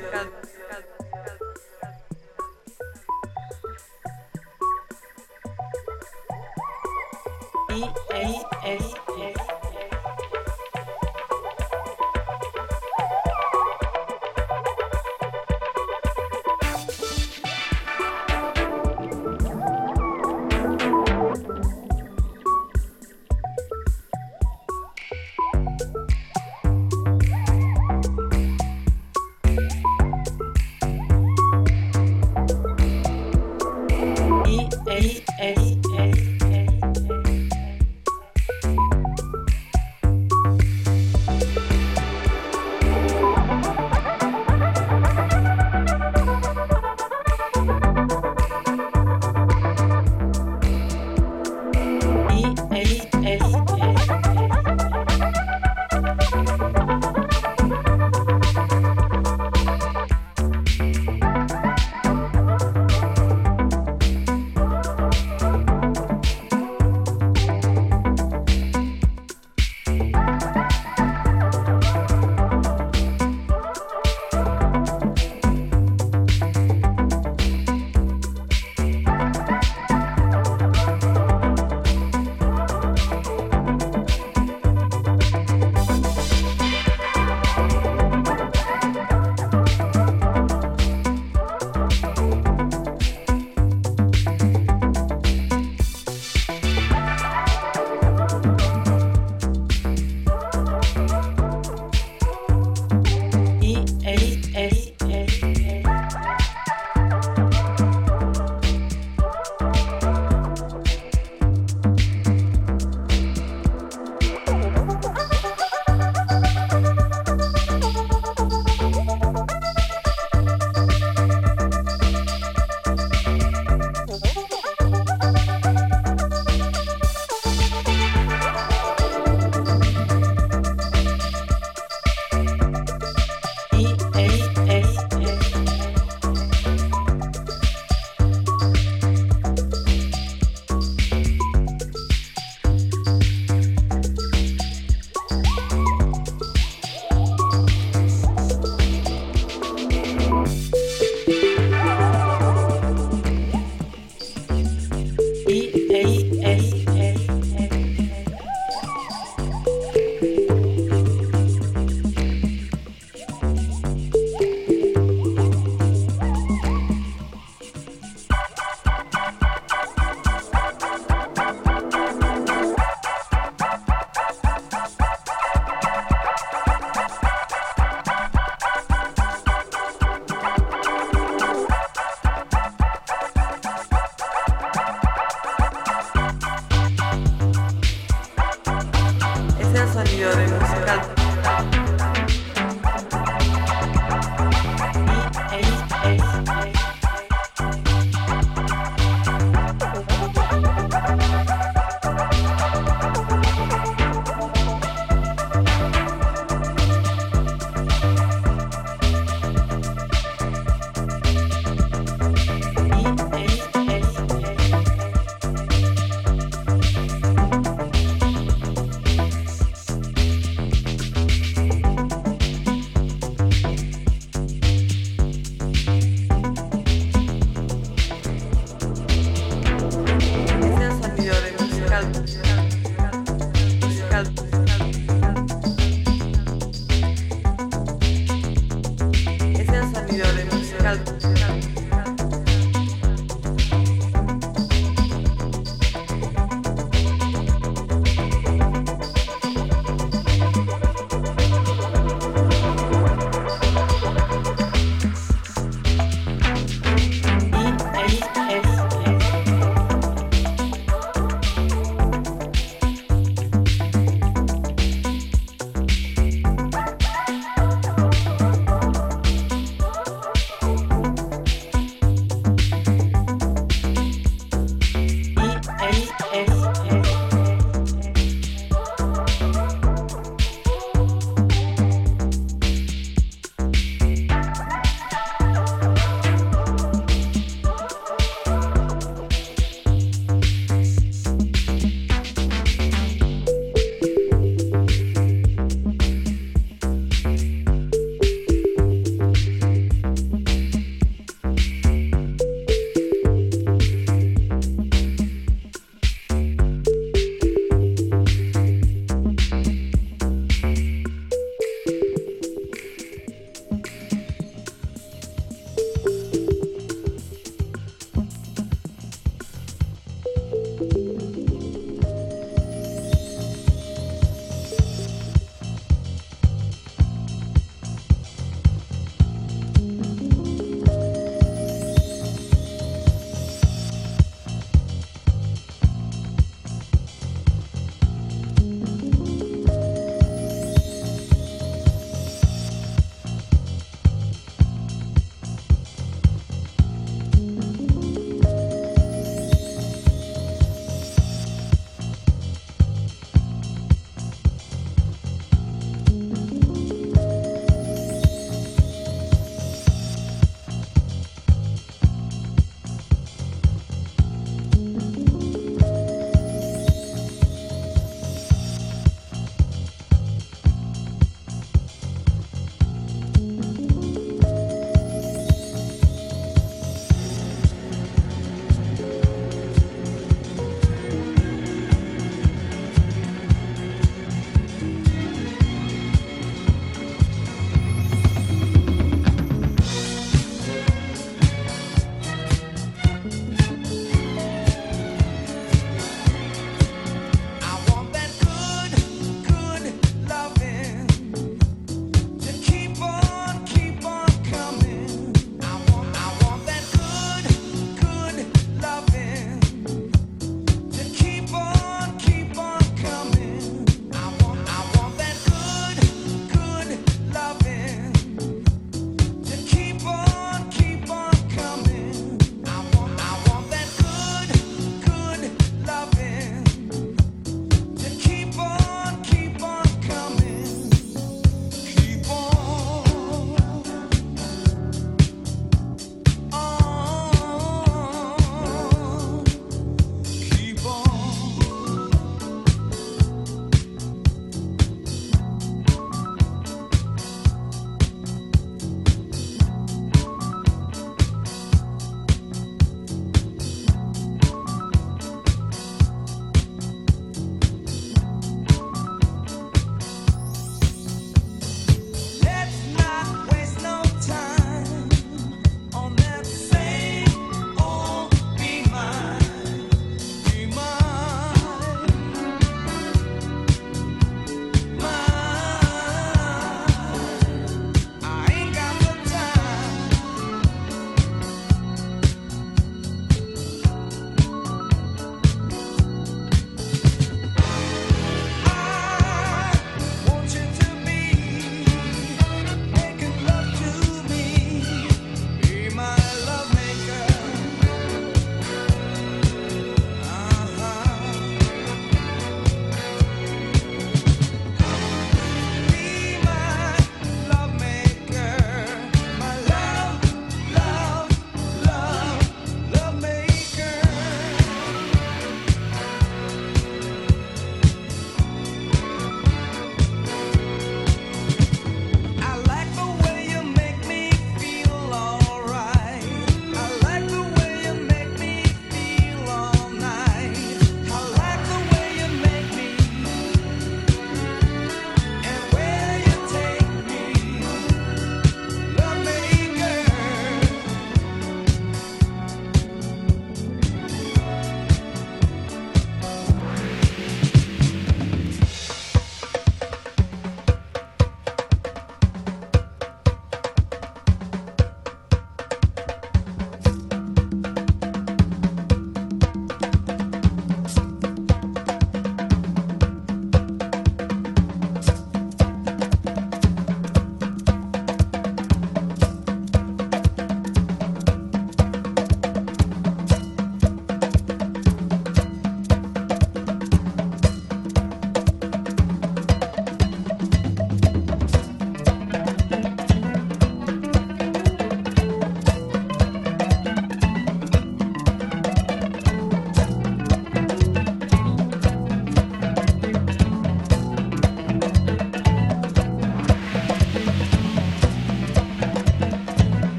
sonido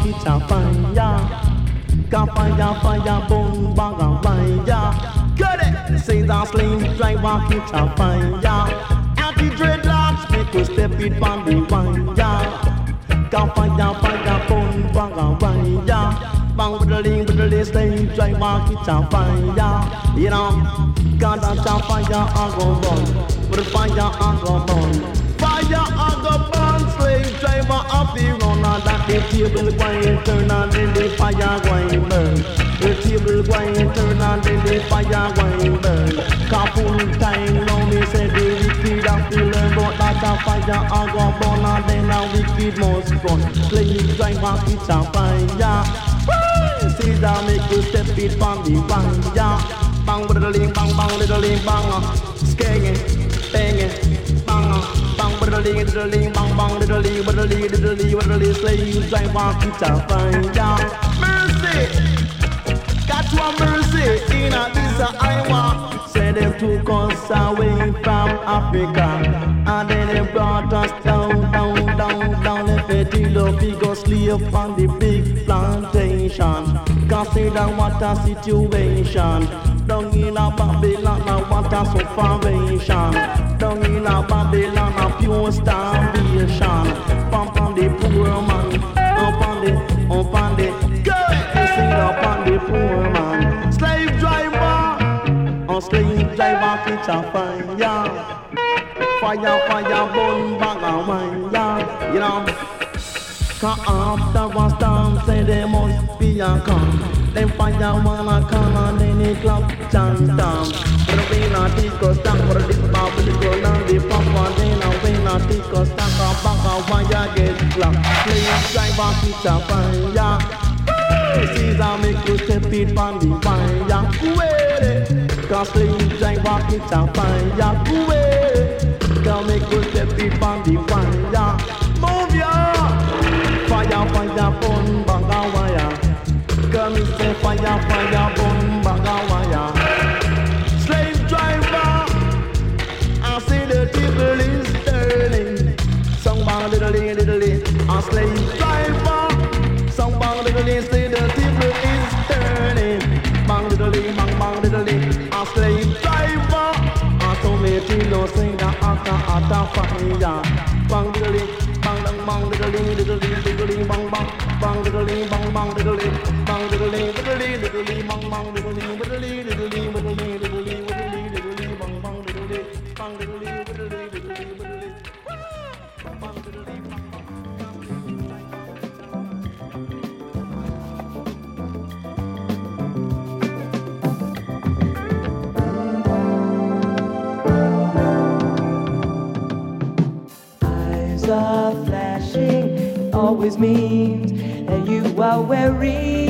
rockets are fire. Fire, fire, boom, bang, fire. Cut it! Say the slim, driver, rockets are fire. Anti dreadlocks, make a step it on the wire. Fire, fire, boom, bang, fire bang with the ling with the list they try walk it on fire you know God on fire I go run with the fire I go run The table going turn on, then the fire going burn. The table going turn on, then the fire going burn. Couple time now me say the wicked have to learn, but that a fire a go burn, and then a wicked must run. Play it drive and it's a fire. See that make you step it from the fire. Bang, bang, bang, bang. diddly diddly bang bang diddly diddly diddly diddly slaves I want to find out mercy! Got to a mercy in a this I want send them to us away from Africa. And then they brought us down down down down. The Fetilo go slave on the big plantation. Consider what a situation. Down in a Babylon what a salvation down in a Babylon, a pure starvation. Pump on the poor man, up on the, up on the, go! Sing up on the poor man. Slave driver, a slave driver catch a fire. Fire, fire, burn bag a wire, you know. Cause after a storm, say there must be a calm. Them fire wanna come and then it clock chant down. Gonna be in a disco stand for a disco, for the glory in a stick because stack a back a wire get slapped. Please driver pitch a fire. Caesar make you step it from the fire. Wait it. Please driver pitch a fire. Wait it. Make you step it from the fire. Move ya. Fire, fire, burn, bang a wire. Can you say fire, fire, 放声一下。always means that you are weary.